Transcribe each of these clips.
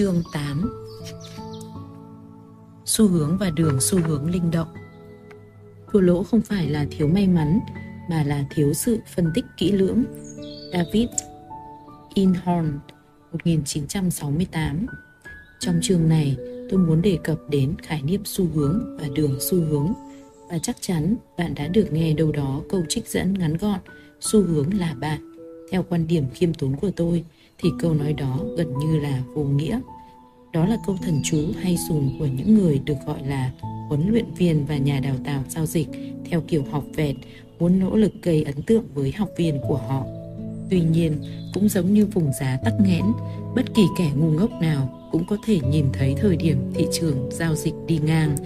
Chương 8 Xu hướng và đường xu hướng linh động Thua lỗ không phải là thiếu may mắn mà là thiếu sự phân tích kỹ lưỡng. David Inhorn 1968 Trong chương này, tôi muốn đề cập đến khái niệm xu hướng và đường xu hướng và chắc chắn bạn đã được nghe đâu đó câu trích dẫn ngắn gọn xu hướng là bạn. Theo quan điểm khiêm tốn của tôi thì câu nói đó gần như là vô nghĩa. Đó là câu thần chú hay dùng của những người được gọi là huấn luyện viên và nhà đào tạo giao dịch theo kiểu học vẹt muốn nỗ lực gây ấn tượng với học viên của họ. Tuy nhiên, cũng giống như vùng giá tắc nghẽn, bất kỳ kẻ ngu ngốc nào cũng có thể nhìn thấy thời điểm thị trường giao dịch đi ngang,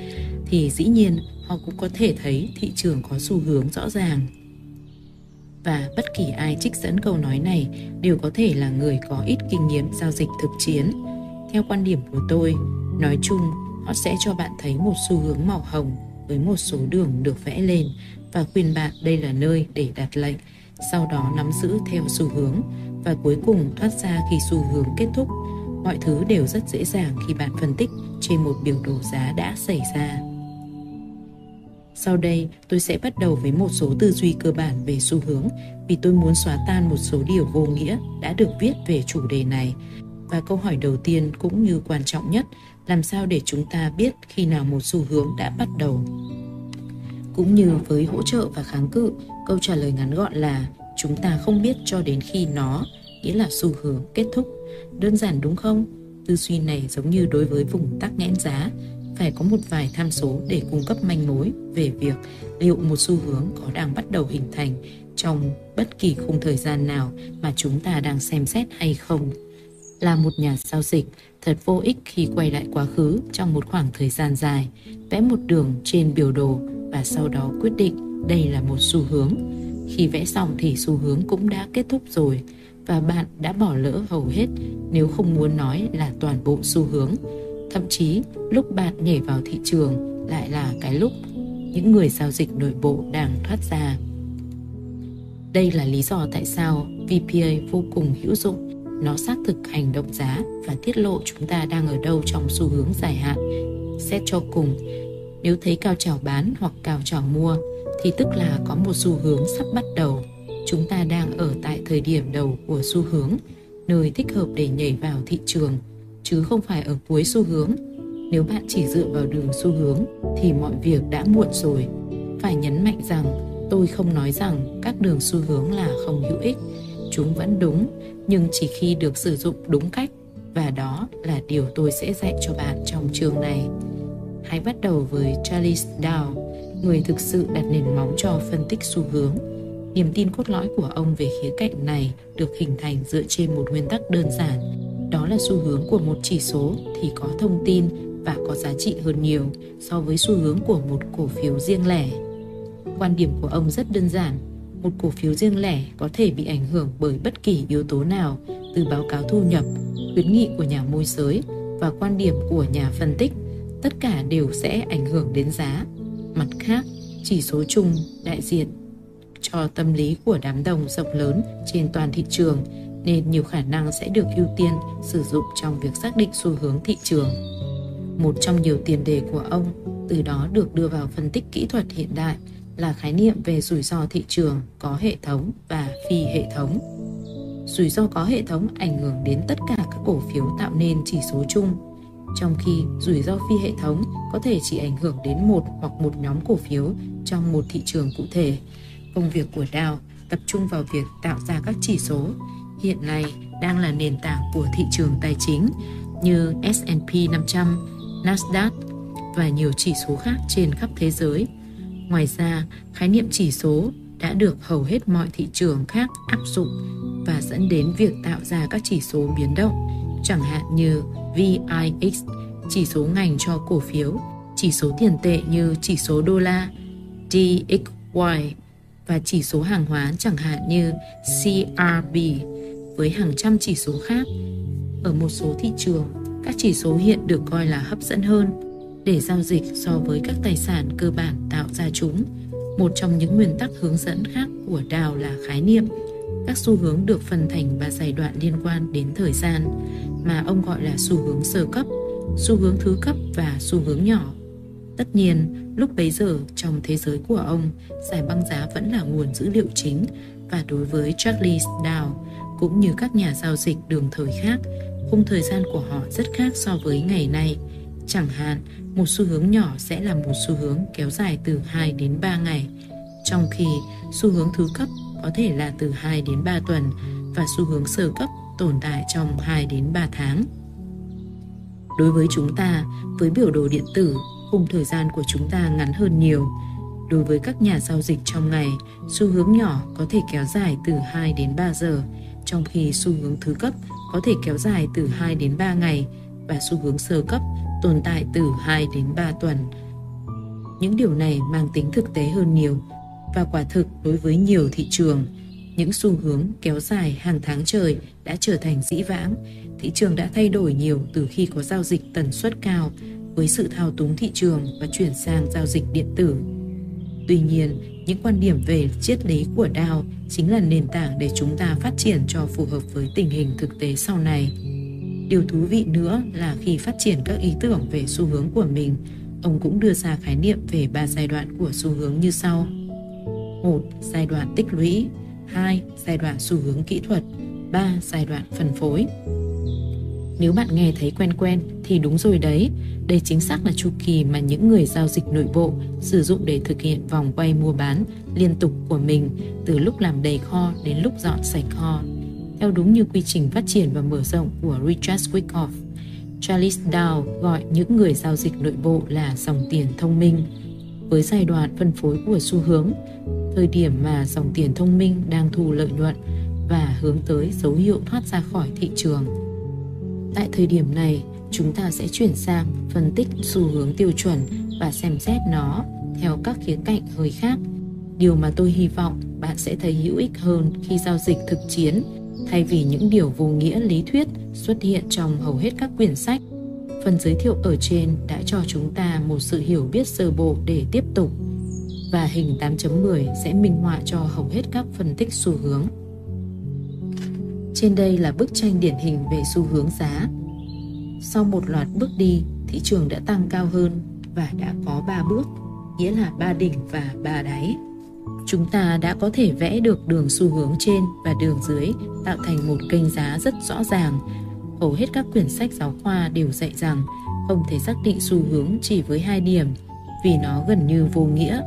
thì dĩ nhiên họ cũng có thể thấy thị trường có xu hướng rõ ràng. Và bất kỳ ai trích dẫn câu nói này đều có thể là người có ít kinh nghiệm giao dịch thực chiến. Theo quan điểm của tôi, nói chung họ sẽ cho bạn thấy một xu hướng màu hồng với một số đường được vẽ lên và khuyên bạn đây là nơi để đặt lệnh, sau đó nắm giữ theo xu hướng và cuối cùng thoát ra khi xu hướng kết thúc. Mọi thứ đều rất dễ dàng khi bạn phân tích trên một biểu đồ giá đã xảy ra. Sau đây, tôi sẽ bắt đầu với một số tư duy cơ bản về xu hướng vì tôi muốn xóa tan một số điều vô nghĩa đã được viết về chủ đề này. Và câu hỏi đầu tiên cũng như quan trọng nhất, làm sao để chúng ta biết khi nào một xu hướng đã bắt đầu? Cũng như với hỗ trợ và kháng cự, câu trả lời ngắn gọn là chúng ta không biết cho đến khi nó, nghĩa là xu hướng kết thúc. Đơn giản đúng không? Tư duy này giống như đối với vùng tắc nghẽn giá, phải có một vài tham số để cung cấp manh mối về việc liệu một xu hướng có đang bắt đầu hình thành trong bất kỳ khung thời gian nào mà chúng ta đang xem xét hay không. Là một nhà giao dịch, thật vô ích khi quay lại quá khứ trong một khoảng thời gian dài, vẽ một đường trên biểu đồ và sau đó quyết định đây là một xu hướng. Khi vẽ xong thì xu hướng cũng đã kết thúc rồi và bạn đã bỏ lỡ hầu hết nếu không muốn nói là toàn bộ xu hướng Thậm chí lúc bạn nhảy vào thị trường lại là cái lúc những người giao dịch nội bộ đang thoát ra. Đây là lý do tại sao VPA vô cùng hữu dụng. Nó xác thực hành động giá và tiết lộ chúng ta đang ở đâu trong xu hướng dài hạn. Xét cho cùng, nếu thấy cao trào bán hoặc cao trào mua thì tức là có một xu hướng sắp bắt đầu. Chúng ta đang ở tại thời điểm đầu của xu hướng, nơi thích hợp để nhảy vào thị trường chứ không phải ở cuối xu hướng. Nếu bạn chỉ dựa vào đường xu hướng thì mọi việc đã muộn rồi. Phải nhấn mạnh rằng tôi không nói rằng các đường xu hướng là không hữu ích. Chúng vẫn đúng, nhưng chỉ khi được sử dụng đúng cách và đó là điều tôi sẽ dạy cho bạn trong trường này. Hãy bắt đầu với Charles Dow, người thực sự đặt nền móng cho phân tích xu hướng. Niềm tin cốt lõi của ông về khía cạnh này được hình thành dựa trên một nguyên tắc đơn giản đó là xu hướng của một chỉ số thì có thông tin và có giá trị hơn nhiều so với xu hướng của một cổ phiếu riêng lẻ. Quan điểm của ông rất đơn giản, một cổ phiếu riêng lẻ có thể bị ảnh hưởng bởi bất kỳ yếu tố nào từ báo cáo thu nhập, khuyến nghị của nhà môi giới và quan điểm của nhà phân tích, tất cả đều sẽ ảnh hưởng đến giá. Mặt khác, chỉ số chung đại diện cho tâm lý của đám đông rộng lớn trên toàn thị trường nên nhiều khả năng sẽ được ưu tiên sử dụng trong việc xác định xu hướng thị trường. Một trong nhiều tiền đề của ông từ đó được đưa vào phân tích kỹ thuật hiện đại là khái niệm về rủi ro thị trường có hệ thống và phi hệ thống. Rủi ro có hệ thống ảnh hưởng đến tất cả các cổ phiếu tạo nên chỉ số chung, trong khi rủi ro phi hệ thống có thể chỉ ảnh hưởng đến một hoặc một nhóm cổ phiếu trong một thị trường cụ thể. Công việc của Dow tập trung vào việc tạo ra các chỉ số hiện nay đang là nền tảng của thị trường tài chính như S&P 500, Nasdaq và nhiều chỉ số khác trên khắp thế giới. Ngoài ra, khái niệm chỉ số đã được hầu hết mọi thị trường khác áp dụng và dẫn đến việc tạo ra các chỉ số biến động, chẳng hạn như VIX, chỉ số ngành cho cổ phiếu, chỉ số tiền tệ như chỉ số đô la, DXY và chỉ số hàng hóa chẳng hạn như CRB với hàng trăm chỉ số khác. Ở một số thị trường, các chỉ số hiện được coi là hấp dẫn hơn để giao dịch so với các tài sản cơ bản tạo ra chúng. Một trong những nguyên tắc hướng dẫn khác của Dow là khái niệm các xu hướng được phân thành ba giai đoạn liên quan đến thời gian mà ông gọi là xu hướng sơ cấp, xu hướng thứ cấp và xu hướng nhỏ. Tất nhiên, lúc bấy giờ trong thế giới của ông, giải băng giá vẫn là nguồn dữ liệu chính và đối với charles Dow cũng như các nhà giao dịch đường thời khác, khung thời gian của họ rất khác so với ngày nay. Chẳng hạn, một xu hướng nhỏ sẽ là một xu hướng kéo dài từ 2 đến 3 ngày, trong khi xu hướng thứ cấp có thể là từ 2 đến 3 tuần và xu hướng sơ cấp tồn tại trong 2 đến 3 tháng. Đối với chúng ta, với biểu đồ điện tử, khung thời gian của chúng ta ngắn hơn nhiều. Đối với các nhà giao dịch trong ngày, xu hướng nhỏ có thể kéo dài từ 2 đến 3 giờ, trong khi xu hướng thứ cấp có thể kéo dài từ 2 đến 3 ngày và xu hướng sơ cấp tồn tại từ 2 đến 3 tuần. Những điều này mang tính thực tế hơn nhiều và quả thực đối với nhiều thị trường, những xu hướng kéo dài hàng tháng trời đã trở thành dĩ vãng. Thị trường đã thay đổi nhiều từ khi có giao dịch tần suất cao với sự thao túng thị trường và chuyển sang giao dịch điện tử. Tuy nhiên, những quan điểm về triết lý của Dow chính là nền tảng để chúng ta phát triển cho phù hợp với tình hình thực tế sau này. Điều thú vị nữa là khi phát triển các ý tưởng về xu hướng của mình, ông cũng đưa ra khái niệm về ba giai đoạn của xu hướng như sau. 1. Giai đoạn tích lũy 2. Giai đoạn xu hướng kỹ thuật 3. Giai đoạn phân phối nếu bạn nghe thấy quen quen thì đúng rồi đấy đây chính xác là chu kỳ mà những người giao dịch nội bộ sử dụng để thực hiện vòng quay mua bán liên tục của mình từ lúc làm đầy kho đến lúc dọn sạch kho. Theo đúng như quy trình phát triển và mở rộng của Richard Wyckoff, Charles Dow gọi những người giao dịch nội bộ là dòng tiền thông minh. Với giai đoạn phân phối của xu hướng, thời điểm mà dòng tiền thông minh đang thu lợi nhuận và hướng tới dấu hiệu thoát ra khỏi thị trường. Tại thời điểm này, chúng ta sẽ chuyển sang phân tích xu hướng tiêu chuẩn và xem xét nó theo các khía cạnh hơi khác. Điều mà tôi hy vọng bạn sẽ thấy hữu ích hơn khi giao dịch thực chiến thay vì những điều vô nghĩa lý thuyết xuất hiện trong hầu hết các quyển sách. Phần giới thiệu ở trên đã cho chúng ta một sự hiểu biết sơ bộ để tiếp tục và hình 8.10 sẽ minh họa cho hầu hết các phân tích xu hướng. Trên đây là bức tranh điển hình về xu hướng giá sau một loạt bước đi, thị trường đã tăng cao hơn và đã có 3 bước, nghĩa là ba đỉnh và ba đáy. Chúng ta đã có thể vẽ được đường xu hướng trên và đường dưới tạo thành một kênh giá rất rõ ràng. Hầu hết các quyển sách giáo khoa đều dạy rằng không thể xác định xu hướng chỉ với hai điểm vì nó gần như vô nghĩa.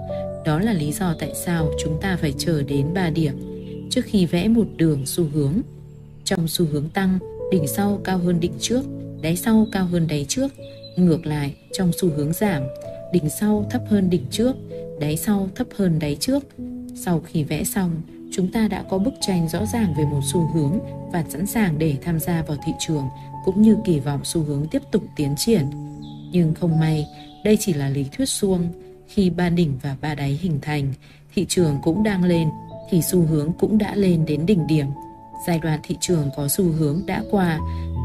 Đó là lý do tại sao chúng ta phải chờ đến 3 điểm trước khi vẽ một đường xu hướng. Trong xu hướng tăng, đỉnh sau cao hơn đỉnh trước đáy sau cao hơn đáy trước. Ngược lại, trong xu hướng giảm, đỉnh sau thấp hơn đỉnh trước, đáy sau thấp hơn đáy trước. Sau khi vẽ xong, chúng ta đã có bức tranh rõ ràng về một xu hướng và sẵn sàng để tham gia vào thị trường cũng như kỳ vọng xu hướng tiếp tục tiến triển. Nhưng không may, đây chỉ là lý thuyết suông. Khi ba đỉnh và ba đáy hình thành, thị trường cũng đang lên, thì xu hướng cũng đã lên đến đỉnh điểm. Giai đoạn thị trường có xu hướng đã qua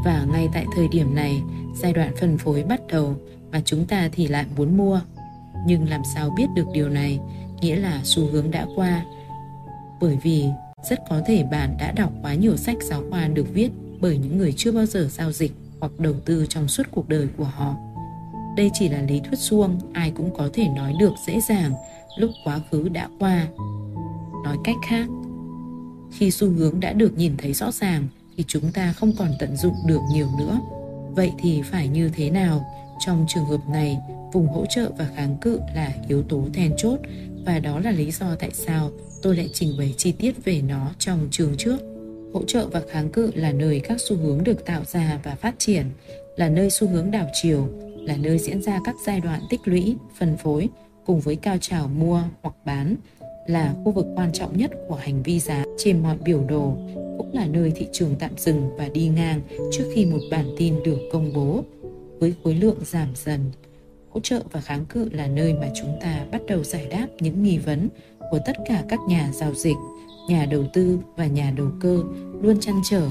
và ngay tại thời điểm này, giai đoạn phân phối bắt đầu mà chúng ta thì lại muốn mua. Nhưng làm sao biết được điều này? Nghĩa là xu hướng đã qua. Bởi vì rất có thể bạn đã đọc quá nhiều sách giáo khoa được viết bởi những người chưa bao giờ giao dịch hoặc đầu tư trong suốt cuộc đời của họ. Đây chỉ là lý thuyết suông, ai cũng có thể nói được dễ dàng, lúc quá khứ đã qua. Nói cách khác khi xu hướng đã được nhìn thấy rõ ràng thì chúng ta không còn tận dụng được nhiều nữa. Vậy thì phải như thế nào? Trong trường hợp này, vùng hỗ trợ và kháng cự là yếu tố then chốt và đó là lý do tại sao tôi lại trình bày chi tiết về nó trong trường trước. Hỗ trợ và kháng cự là nơi các xu hướng được tạo ra và phát triển, là nơi xu hướng đảo chiều, là nơi diễn ra các giai đoạn tích lũy, phân phối cùng với cao trào mua hoặc bán là khu vực quan trọng nhất của hành vi giá trên mọi biểu đồ, cũng là nơi thị trường tạm dừng và đi ngang trước khi một bản tin được công bố. Với khối lượng giảm dần, hỗ trợ và kháng cự là nơi mà chúng ta bắt đầu giải đáp những nghi vấn của tất cả các nhà giao dịch, nhà đầu tư và nhà đầu cơ luôn chăn trở.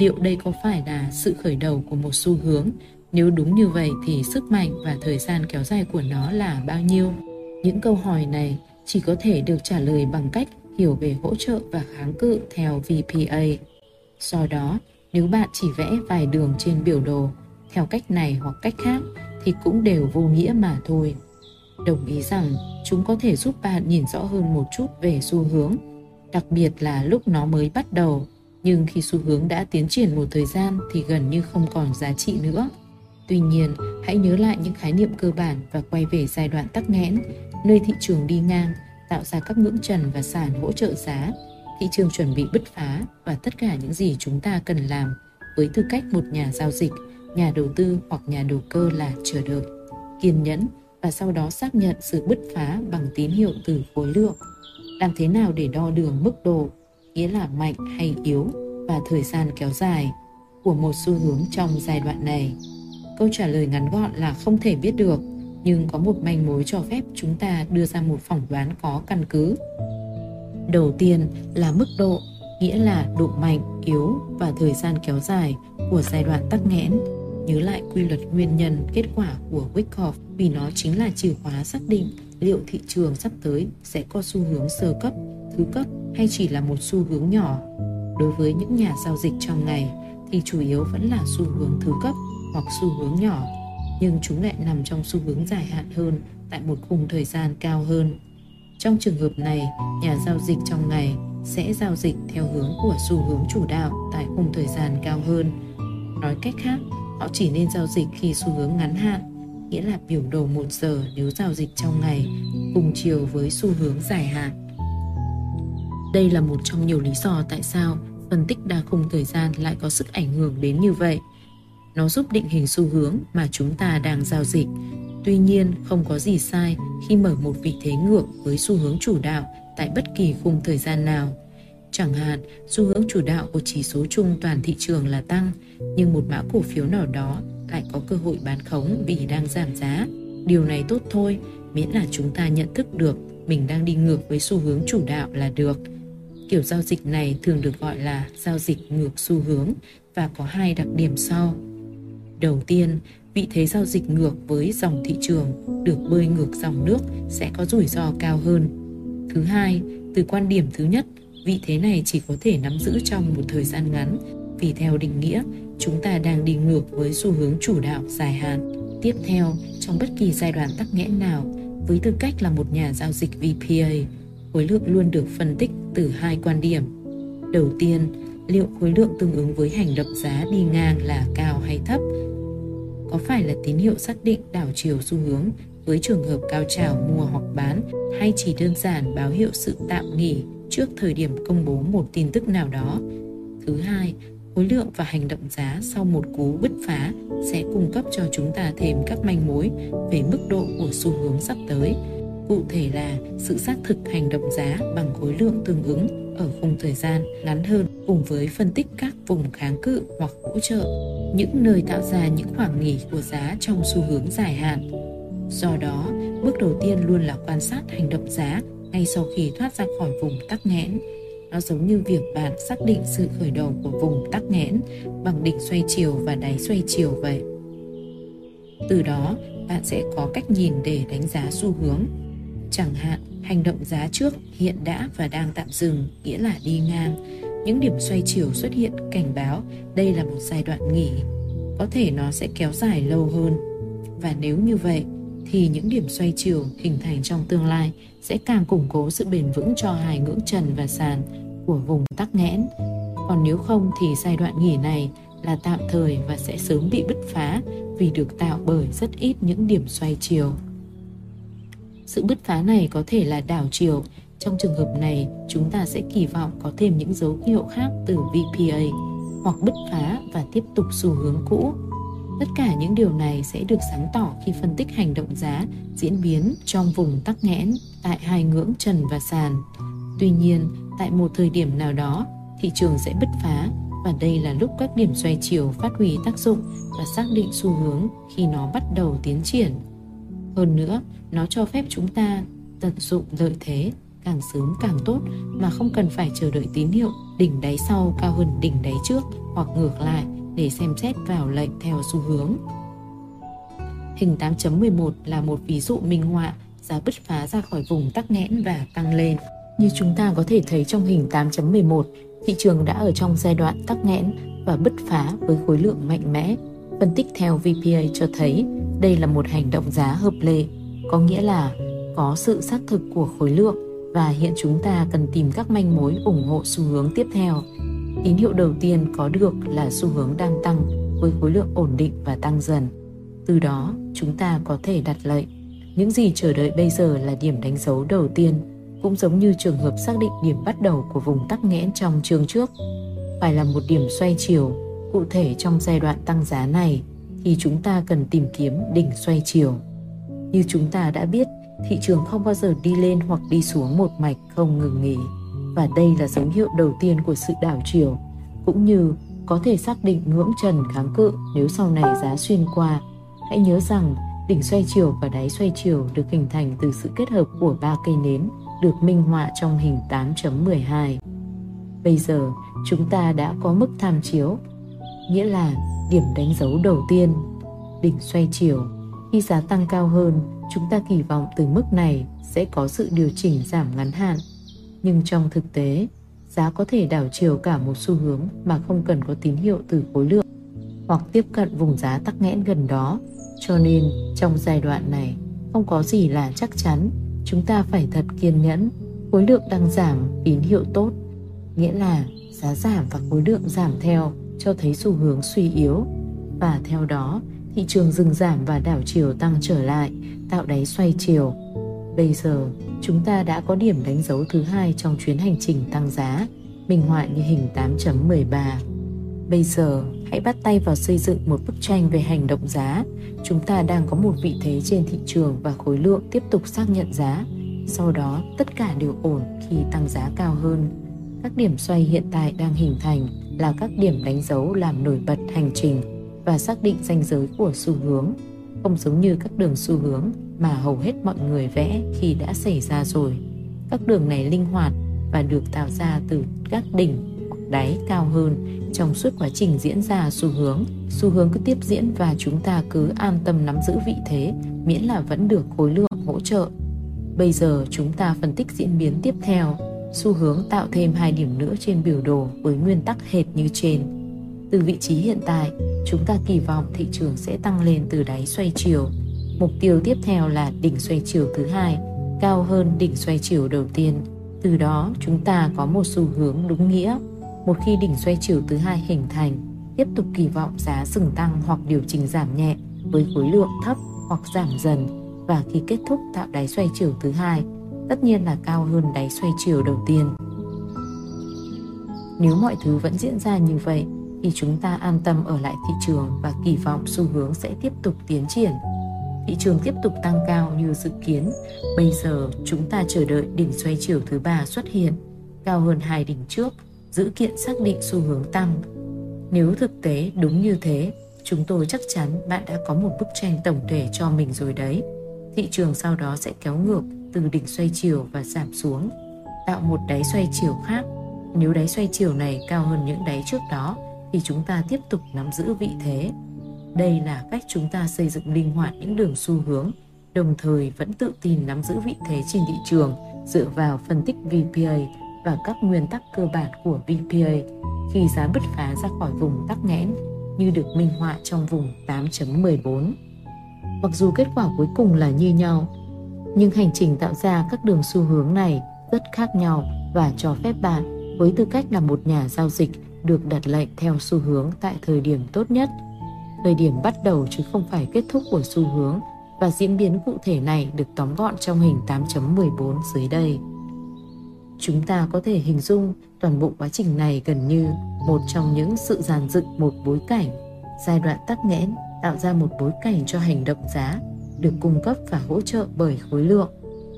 Liệu đây có phải là sự khởi đầu của một xu hướng? Nếu đúng như vậy thì sức mạnh và thời gian kéo dài của nó là bao nhiêu? Những câu hỏi này chỉ có thể được trả lời bằng cách hiểu về hỗ trợ và kháng cự theo VPA. Do đó, nếu bạn chỉ vẽ vài đường trên biểu đồ theo cách này hoặc cách khác thì cũng đều vô nghĩa mà thôi. Đồng ý rằng chúng có thể giúp bạn nhìn rõ hơn một chút về xu hướng, đặc biệt là lúc nó mới bắt đầu, nhưng khi xu hướng đã tiến triển một thời gian thì gần như không còn giá trị nữa. Tuy nhiên, hãy nhớ lại những khái niệm cơ bản và quay về giai đoạn tắc nghẽn, nơi thị trường đi ngang, tạo ra các ngưỡng trần và sàn hỗ trợ giá, thị trường chuẩn bị bứt phá và tất cả những gì chúng ta cần làm với tư cách một nhà giao dịch, nhà đầu tư hoặc nhà đầu cơ là chờ đợi, kiên nhẫn và sau đó xác nhận sự bứt phá bằng tín hiệu từ khối lượng. Làm thế nào để đo đường mức độ, nghĩa là mạnh hay yếu và thời gian kéo dài của một xu hướng trong giai đoạn này? Câu trả lời ngắn gọn là không thể biết được, nhưng có một manh mối cho phép chúng ta đưa ra một phỏng đoán có căn cứ. Đầu tiên là mức độ, nghĩa là độ mạnh, yếu và thời gian kéo dài của giai đoạn tắc nghẽn. Nhớ lại quy luật nguyên nhân kết quả của Wyckoff vì nó chính là chìa khóa xác định liệu thị trường sắp tới sẽ có xu hướng sơ cấp, thứ cấp hay chỉ là một xu hướng nhỏ. Đối với những nhà giao dịch trong ngày thì chủ yếu vẫn là xu hướng thứ cấp hoặc xu hướng nhỏ, nhưng chúng lại nằm trong xu hướng dài hạn hơn tại một khung thời gian cao hơn. Trong trường hợp này, nhà giao dịch trong ngày sẽ giao dịch theo hướng của xu hướng chủ đạo tại khung thời gian cao hơn. Nói cách khác, họ chỉ nên giao dịch khi xu hướng ngắn hạn, nghĩa là biểu đồ 1 giờ nếu giao dịch trong ngày cùng chiều với xu hướng dài hạn. Đây là một trong nhiều lý do tại sao phân tích đa khung thời gian lại có sức ảnh hưởng đến như vậy. Nó giúp định hình xu hướng mà chúng ta đang giao dịch. Tuy nhiên, không có gì sai khi mở một vị thế ngược với xu hướng chủ đạo tại bất kỳ khung thời gian nào. Chẳng hạn, xu hướng chủ đạo của chỉ số chung toàn thị trường là tăng, nhưng một mã cổ phiếu nào đó lại có cơ hội bán khống vì đang giảm giá. Điều này tốt thôi, miễn là chúng ta nhận thức được mình đang đi ngược với xu hướng chủ đạo là được. Kiểu giao dịch này thường được gọi là giao dịch ngược xu hướng và có hai đặc điểm sau. Đầu tiên, vị thế giao dịch ngược với dòng thị trường được bơi ngược dòng nước sẽ có rủi ro cao hơn. Thứ hai, từ quan điểm thứ nhất, vị thế này chỉ có thể nắm giữ trong một thời gian ngắn vì theo định nghĩa, chúng ta đang đi ngược với xu hướng chủ đạo dài hạn. Tiếp theo, trong bất kỳ giai đoạn tắc nghẽn nào, với tư cách là một nhà giao dịch VPA, khối lượng luôn được phân tích từ hai quan điểm. Đầu tiên, liệu khối lượng tương ứng với hành động giá đi ngang là cao hay thấp có phải là tín hiệu xác định đảo chiều xu hướng với trường hợp cao trào mua hoặc bán hay chỉ đơn giản báo hiệu sự tạm nghỉ trước thời điểm công bố một tin tức nào đó. Thứ hai, khối lượng và hành động giá sau một cú bứt phá sẽ cung cấp cho chúng ta thêm các manh mối về mức độ của xu hướng sắp tới. Cụ thể là sự xác thực hành động giá bằng khối lượng tương ứng ở khung thời gian ngắn hơn cùng với phân tích các vùng kháng cự hoặc hỗ trợ, những nơi tạo ra những khoảng nghỉ của giá trong xu hướng dài hạn. Do đó, bước đầu tiên luôn là quan sát hành động giá ngay sau khi thoát ra khỏi vùng tắc nghẽn. Nó giống như việc bạn xác định sự khởi đầu của vùng tắc nghẽn bằng đỉnh xoay chiều và đáy xoay chiều vậy. Từ đó, bạn sẽ có cách nhìn để đánh giá xu hướng. Chẳng hạn, hành động giá trước hiện đã và đang tạm dừng, nghĩa là đi ngang. Những điểm xoay chiều xuất hiện cảnh báo đây là một giai đoạn nghỉ. Có thể nó sẽ kéo dài lâu hơn. Và nếu như vậy thì những điểm xoay chiều hình thành trong tương lai sẽ càng củng cố sự bền vững cho hai ngưỡng trần và sàn của vùng tắc nghẽn. Còn nếu không thì giai đoạn nghỉ này là tạm thời và sẽ sớm bị bứt phá vì được tạo bởi rất ít những điểm xoay chiều sự bứt phá này có thể là đảo chiều trong trường hợp này, chúng ta sẽ kỳ vọng có thêm những dấu hiệu khác từ VPA hoặc bứt phá và tiếp tục xu hướng cũ. Tất cả những điều này sẽ được sáng tỏ khi phân tích hành động giá diễn biến trong vùng tắc nghẽn tại hai ngưỡng trần và sàn. Tuy nhiên, tại một thời điểm nào đó, thị trường sẽ bứt phá và đây là lúc các điểm xoay chiều phát huy tác dụng và xác định xu hướng khi nó bắt đầu tiến triển. Hơn nữa, nó cho phép chúng ta tận dụng lợi thế càng sớm càng tốt mà không cần phải chờ đợi tín hiệu đỉnh đáy sau cao hơn đỉnh đáy trước hoặc ngược lại để xem xét vào lệnh theo xu hướng. Hình 8.11 là một ví dụ minh họa giá bứt phá ra khỏi vùng tắc nghẽn và tăng lên. Như chúng ta có thể thấy trong hình 8.11, thị trường đã ở trong giai đoạn tắc nghẽn và bứt phá với khối lượng mạnh mẽ. Phân tích theo VPA cho thấy đây là một hành động giá hợp lệ, có nghĩa là có sự xác thực của khối lượng và hiện chúng ta cần tìm các manh mối ủng hộ xu hướng tiếp theo. Tín hiệu đầu tiên có được là xu hướng đang tăng với khối lượng ổn định và tăng dần. Từ đó, chúng ta có thể đặt lệnh. Những gì chờ đợi bây giờ là điểm đánh dấu đầu tiên, cũng giống như trường hợp xác định điểm bắt đầu của vùng tắc nghẽn trong chương trước. Phải là một điểm xoay chiều, cụ thể trong giai đoạn tăng giá này thì chúng ta cần tìm kiếm đỉnh xoay chiều. Như chúng ta đã biết, thị trường không bao giờ đi lên hoặc đi xuống một mạch không ngừng nghỉ và đây là dấu hiệu đầu tiên của sự đảo chiều cũng như có thể xác định ngưỡng trần kháng cự nếu sau này giá xuyên qua hãy nhớ rằng đỉnh xoay chiều và đáy xoay chiều được hình thành từ sự kết hợp của ba cây nến được minh họa trong hình 8.12. Bây giờ, chúng ta đã có mức tham chiếu, nghĩa là điểm đánh dấu đầu tiên, đỉnh xoay chiều. Khi giá tăng cao hơn, chúng ta kỳ vọng từ mức này sẽ có sự điều chỉnh giảm ngắn hạn. Nhưng trong thực tế, giá có thể đảo chiều cả một xu hướng mà không cần có tín hiệu từ khối lượng hoặc tiếp cận vùng giá tắc nghẽn gần đó. Cho nên, trong giai đoạn này, không có gì là chắc chắn, chúng ta phải thật kiên nhẫn. Khối lượng đang giảm tín hiệu tốt, nghĩa là giá giảm và khối lượng giảm theo cho thấy xu hướng suy yếu và theo đó thị trường dừng giảm và đảo chiều tăng trở lại, tạo đáy xoay chiều. Bây giờ, chúng ta đã có điểm đánh dấu thứ hai trong chuyến hành trình tăng giá, minh họa như hình 8.13. Bây giờ, hãy bắt tay vào xây dựng một bức tranh về hành động giá. Chúng ta đang có một vị thế trên thị trường và khối lượng tiếp tục xác nhận giá. Sau đó, tất cả đều ổn khi tăng giá cao hơn. Các điểm xoay hiện tại đang hình thành là các điểm đánh dấu làm nổi bật hành trình và xác định ranh giới của xu hướng, không giống như các đường xu hướng mà hầu hết mọi người vẽ khi đã xảy ra rồi. Các đường này linh hoạt và được tạo ra từ các đỉnh hoặc đáy cao hơn trong suốt quá trình diễn ra xu hướng. Xu hướng cứ tiếp diễn và chúng ta cứ an tâm nắm giữ vị thế miễn là vẫn được khối lượng hỗ trợ. Bây giờ chúng ta phân tích diễn biến tiếp theo. Xu hướng tạo thêm hai điểm nữa trên biểu đồ với nguyên tắc hệt như trên. Từ vị trí hiện tại, chúng ta kỳ vọng thị trường sẽ tăng lên từ đáy xoay chiều. Mục tiêu tiếp theo là đỉnh xoay chiều thứ hai, cao hơn đỉnh xoay chiều đầu tiên. Từ đó, chúng ta có một xu hướng đúng nghĩa. Một khi đỉnh xoay chiều thứ hai hình thành, tiếp tục kỳ vọng giá dừng tăng hoặc điều chỉnh giảm nhẹ với khối lượng thấp hoặc giảm dần và khi kết thúc tạo đáy xoay chiều thứ hai, tất nhiên là cao hơn đáy xoay chiều đầu tiên. Nếu mọi thứ vẫn diễn ra như vậy, thì chúng ta an tâm ở lại thị trường và kỳ vọng xu hướng sẽ tiếp tục tiến triển. Thị trường tiếp tục tăng cao như dự kiến. Bây giờ chúng ta chờ đợi đỉnh xoay chiều thứ ba xuất hiện, cao hơn hai đỉnh trước, giữ kiện xác định xu hướng tăng. Nếu thực tế đúng như thế, chúng tôi chắc chắn bạn đã có một bức tranh tổng thể cho mình rồi đấy. Thị trường sau đó sẽ kéo ngược từ đỉnh xoay chiều và giảm xuống, tạo một đáy xoay chiều khác. Nếu đáy xoay chiều này cao hơn những đáy trước đó thì chúng ta tiếp tục nắm giữ vị thế. Đây là cách chúng ta xây dựng linh hoạt những đường xu hướng, đồng thời vẫn tự tin nắm giữ vị thế trên thị trường dựa vào phân tích VPA và các nguyên tắc cơ bản của VPA khi giá bứt phá ra khỏi vùng tắc nghẽn như được minh họa trong vùng 8.14. Mặc dù kết quả cuối cùng là như nhau, nhưng hành trình tạo ra các đường xu hướng này rất khác nhau và cho phép bạn với tư cách là một nhà giao dịch được đặt lệnh theo xu hướng tại thời điểm tốt nhất. Thời điểm bắt đầu chứ không phải kết thúc của xu hướng và diễn biến cụ thể này được tóm gọn trong hình 8.14 dưới đây. Chúng ta có thể hình dung toàn bộ quá trình này gần như một trong những sự dàn dựng một bối cảnh, giai đoạn tắc nghẽn tạo ra một bối cảnh cho hành động giá được cung cấp và hỗ trợ bởi khối lượng.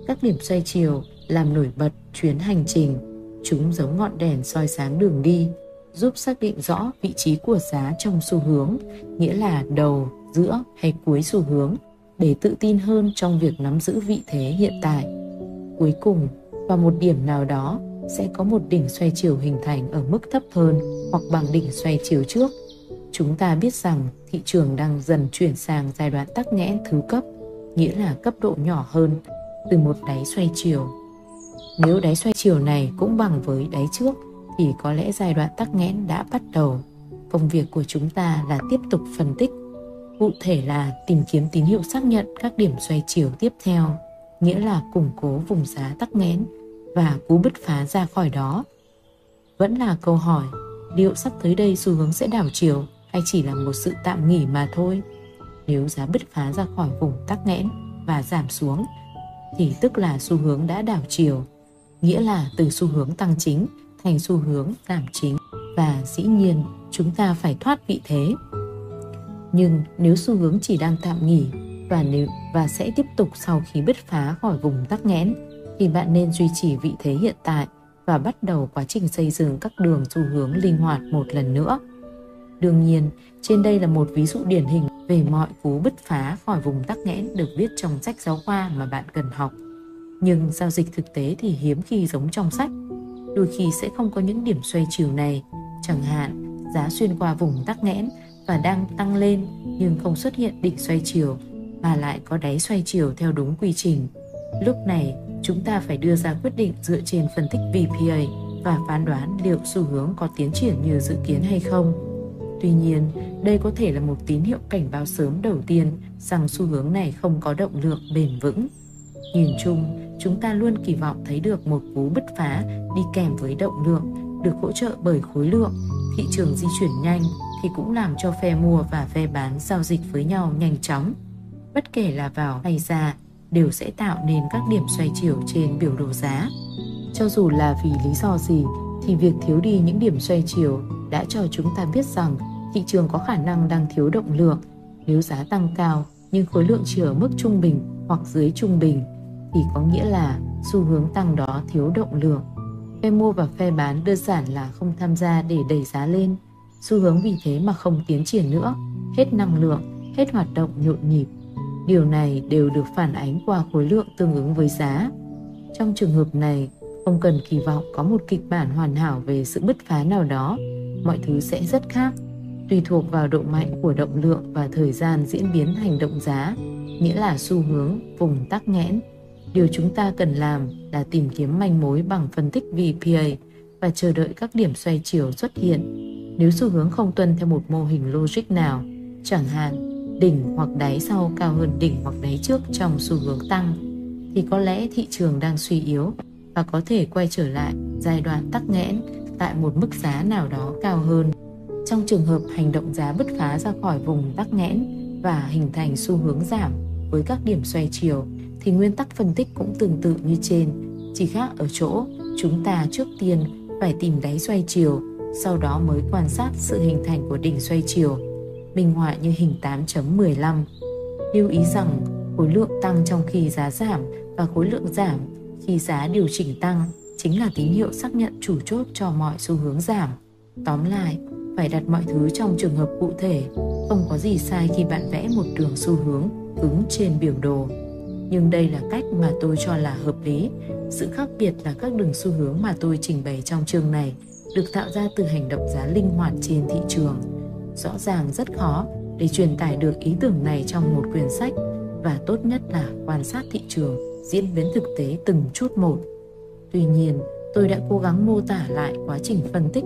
Các điểm xoay chiều làm nổi bật chuyến hành trình, chúng giống ngọn đèn soi sáng đường đi giúp xác định rõ vị trí của giá trong xu hướng, nghĩa là đầu, giữa hay cuối xu hướng để tự tin hơn trong việc nắm giữ vị thế hiện tại. Cuối cùng, vào một điểm nào đó sẽ có một đỉnh xoay chiều hình thành ở mức thấp hơn hoặc bằng đỉnh xoay chiều trước. Chúng ta biết rằng thị trường đang dần chuyển sang giai đoạn tắc nghẽn thứ cấp, nghĩa là cấp độ nhỏ hơn, từ một đáy xoay chiều. Nếu đáy xoay chiều này cũng bằng với đáy trước thì có lẽ giai đoạn tắc nghẽn đã bắt đầu. Công việc của chúng ta là tiếp tục phân tích, cụ thể là tìm kiếm tín hiệu xác nhận các điểm xoay chiều tiếp theo, nghĩa là củng cố vùng giá tắc nghẽn và cú bứt phá ra khỏi đó. Vẫn là câu hỏi, liệu sắp tới đây xu hướng sẽ đảo chiều hay chỉ là một sự tạm nghỉ mà thôi? Nếu giá bứt phá ra khỏi vùng tắc nghẽn và giảm xuống thì tức là xu hướng đã đảo chiều, nghĩa là từ xu hướng tăng chính thành xu hướng giảm chính và dĩ nhiên chúng ta phải thoát vị thế. Nhưng nếu xu hướng chỉ đang tạm nghỉ và nếu và sẽ tiếp tục sau khi bứt phá khỏi vùng tắc nghẽn thì bạn nên duy trì vị thế hiện tại và bắt đầu quá trình xây dựng các đường xu hướng linh hoạt một lần nữa. Đương nhiên, trên đây là một ví dụ điển hình về mọi cú bứt phá khỏi vùng tắc nghẽn được viết trong sách giáo khoa mà bạn cần học. Nhưng giao dịch thực tế thì hiếm khi giống trong sách. Đôi khi sẽ không có những điểm xoay chiều này, chẳng hạn giá xuyên qua vùng tắc nghẽn và đang tăng lên nhưng không xuất hiện đỉnh xoay chiều mà lại có đáy xoay chiều theo đúng quy trình. Lúc này, chúng ta phải đưa ra quyết định dựa trên phân tích VPA và phán đoán liệu xu hướng có tiến triển như dự kiến hay không. Tuy nhiên, đây có thể là một tín hiệu cảnh báo sớm đầu tiên rằng xu hướng này không có động lượng bền vững. Nhìn chung, chúng ta luôn kỳ vọng thấy được một cú bứt phá đi kèm với động lượng, được hỗ trợ bởi khối lượng. Thị trường di chuyển nhanh thì cũng làm cho phe mua và phe bán giao dịch với nhau nhanh chóng. Bất kể là vào hay ra, đều sẽ tạo nên các điểm xoay chiều trên biểu đồ giá. Cho dù là vì lý do gì thì việc thiếu đi những điểm xoay chiều đã cho chúng ta biết rằng thị trường có khả năng đang thiếu động lượng. Nếu giá tăng cao nhưng khối lượng chỉ ở mức trung bình hoặc dưới trung bình thì có nghĩa là xu hướng tăng đó thiếu động lượng. Phe mua và phe bán đơn giản là không tham gia để đẩy giá lên. Xu hướng vì thế mà không tiến triển nữa, hết năng lượng, hết hoạt động nhộn nhịp. Điều này đều được phản ánh qua khối lượng tương ứng với giá. Trong trường hợp này, không cần kỳ vọng có một kịch bản hoàn hảo về sự bứt phá nào đó. Mọi thứ sẽ rất khác. Tùy thuộc vào độ mạnh của động lượng và thời gian diễn biến hành động giá, nghĩa là xu hướng, vùng tắc nghẽn. Điều chúng ta cần làm là tìm kiếm manh mối bằng phân tích VPA và chờ đợi các điểm xoay chiều xuất hiện. Nếu xu hướng không tuân theo một mô hình logic nào, chẳng hạn, đỉnh hoặc đáy sau cao hơn đỉnh hoặc đáy trước trong xu hướng tăng, thì có lẽ thị trường đang suy yếu và có thể quay trở lại giai đoạn tắc nghẽn tại một mức giá nào đó cao hơn. Trong trường hợp hành động giá bứt phá ra khỏi vùng tắc nghẽn và hình thành xu hướng giảm với các điểm xoay chiều thì nguyên tắc phân tích cũng tương tự như trên, chỉ khác ở chỗ chúng ta trước tiên phải tìm đáy xoay chiều, sau đó mới quan sát sự hình thành của đỉnh xoay chiều, minh họa như hình 8.15. Lưu ý rằng khối lượng tăng trong khi giá giảm và khối lượng giảm khi giá điều chỉnh tăng chính là tín hiệu xác nhận chủ chốt cho mọi xu hướng giảm. Tóm lại, phải đặt mọi thứ trong trường hợp cụ thể, không có gì sai khi bạn vẽ một đường xu hướng cứng trên biểu đồ. Nhưng đây là cách mà tôi cho là hợp lý. Sự khác biệt là các đường xu hướng mà tôi trình bày trong chương này được tạo ra từ hành động giá linh hoạt trên thị trường. Rõ ràng rất khó để truyền tải được ý tưởng này trong một quyển sách và tốt nhất là quan sát thị trường diễn biến thực tế từng chút một Tuy nhiên, tôi đã cố gắng mô tả lại quá trình phân tích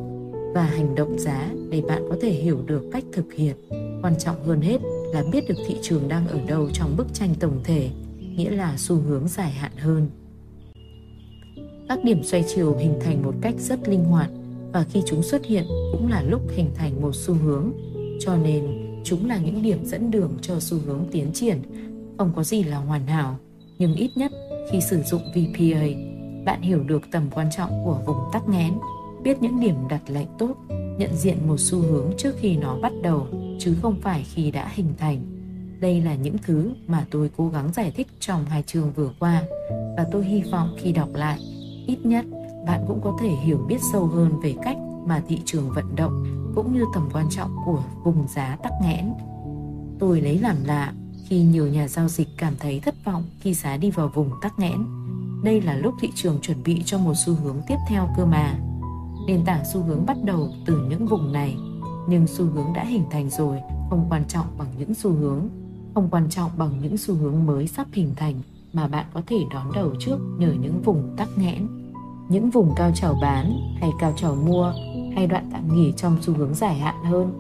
và hành động giá để bạn có thể hiểu được cách thực hiện. Quan trọng hơn hết là biết được thị trường đang ở đâu trong bức tranh tổng thể, nghĩa là xu hướng dài hạn hơn. Các điểm xoay chiều hình thành một cách rất linh hoạt và khi chúng xuất hiện cũng là lúc hình thành một xu hướng, cho nên chúng là những điểm dẫn đường cho xu hướng tiến triển. Không có gì là hoàn hảo, nhưng ít nhất khi sử dụng VPA bạn hiểu được tầm quan trọng của vùng tắc nghẽn, biết những điểm đặt lệnh tốt, nhận diện một xu hướng trước khi nó bắt đầu chứ không phải khi đã hình thành. Đây là những thứ mà tôi cố gắng giải thích trong hai chương vừa qua và tôi hy vọng khi đọc lại, ít nhất bạn cũng có thể hiểu biết sâu hơn về cách mà thị trường vận động cũng như tầm quan trọng của vùng giá tắc nghẽn. Tôi lấy làm lạ khi nhiều nhà giao dịch cảm thấy thất vọng khi giá đi vào vùng tắc nghẽn đây là lúc thị trường chuẩn bị cho một xu hướng tiếp theo cơ mà. Nền tảng xu hướng bắt đầu từ những vùng này, nhưng xu hướng đã hình thành rồi không quan trọng bằng những xu hướng, không quan trọng bằng những xu hướng mới sắp hình thành, mà bạn có thể đón đầu trước nhờ những vùng tắc nghẽn. Những vùng cao trào bán hay cao trào mua hay đoạn tạm nghỉ trong xu hướng dài hạn hơn,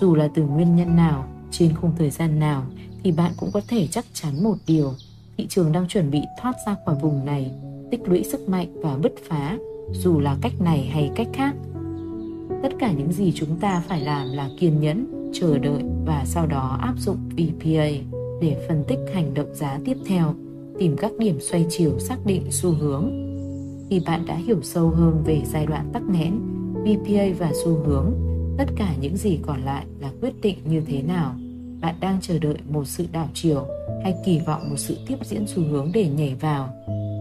dù là từ nguyên nhân nào, trên khung thời gian nào thì bạn cũng có thể chắc chắn một điều, thị trường đang chuẩn bị thoát ra khỏi vùng này, tích lũy sức mạnh và bứt phá, dù là cách này hay cách khác. Tất cả những gì chúng ta phải làm là kiên nhẫn, chờ đợi và sau đó áp dụng VPA để phân tích hành động giá tiếp theo, tìm các điểm xoay chiều xác định xu hướng. Khi bạn đã hiểu sâu hơn về giai đoạn tắc nghẽn, VPA và xu hướng, tất cả những gì còn lại là quyết định như thế nào. Bạn đang chờ đợi một sự đảo chiều hay kỳ vọng một sự tiếp diễn xu hướng để nhảy vào.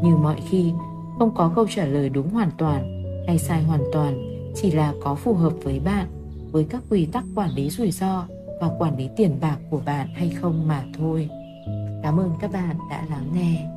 Như mọi khi, không có câu trả lời đúng hoàn toàn hay sai hoàn toàn, chỉ là có phù hợp với bạn, với các quy tắc quản lý rủi ro và quản lý tiền bạc của bạn hay không mà thôi. Cảm ơn các bạn đã lắng nghe.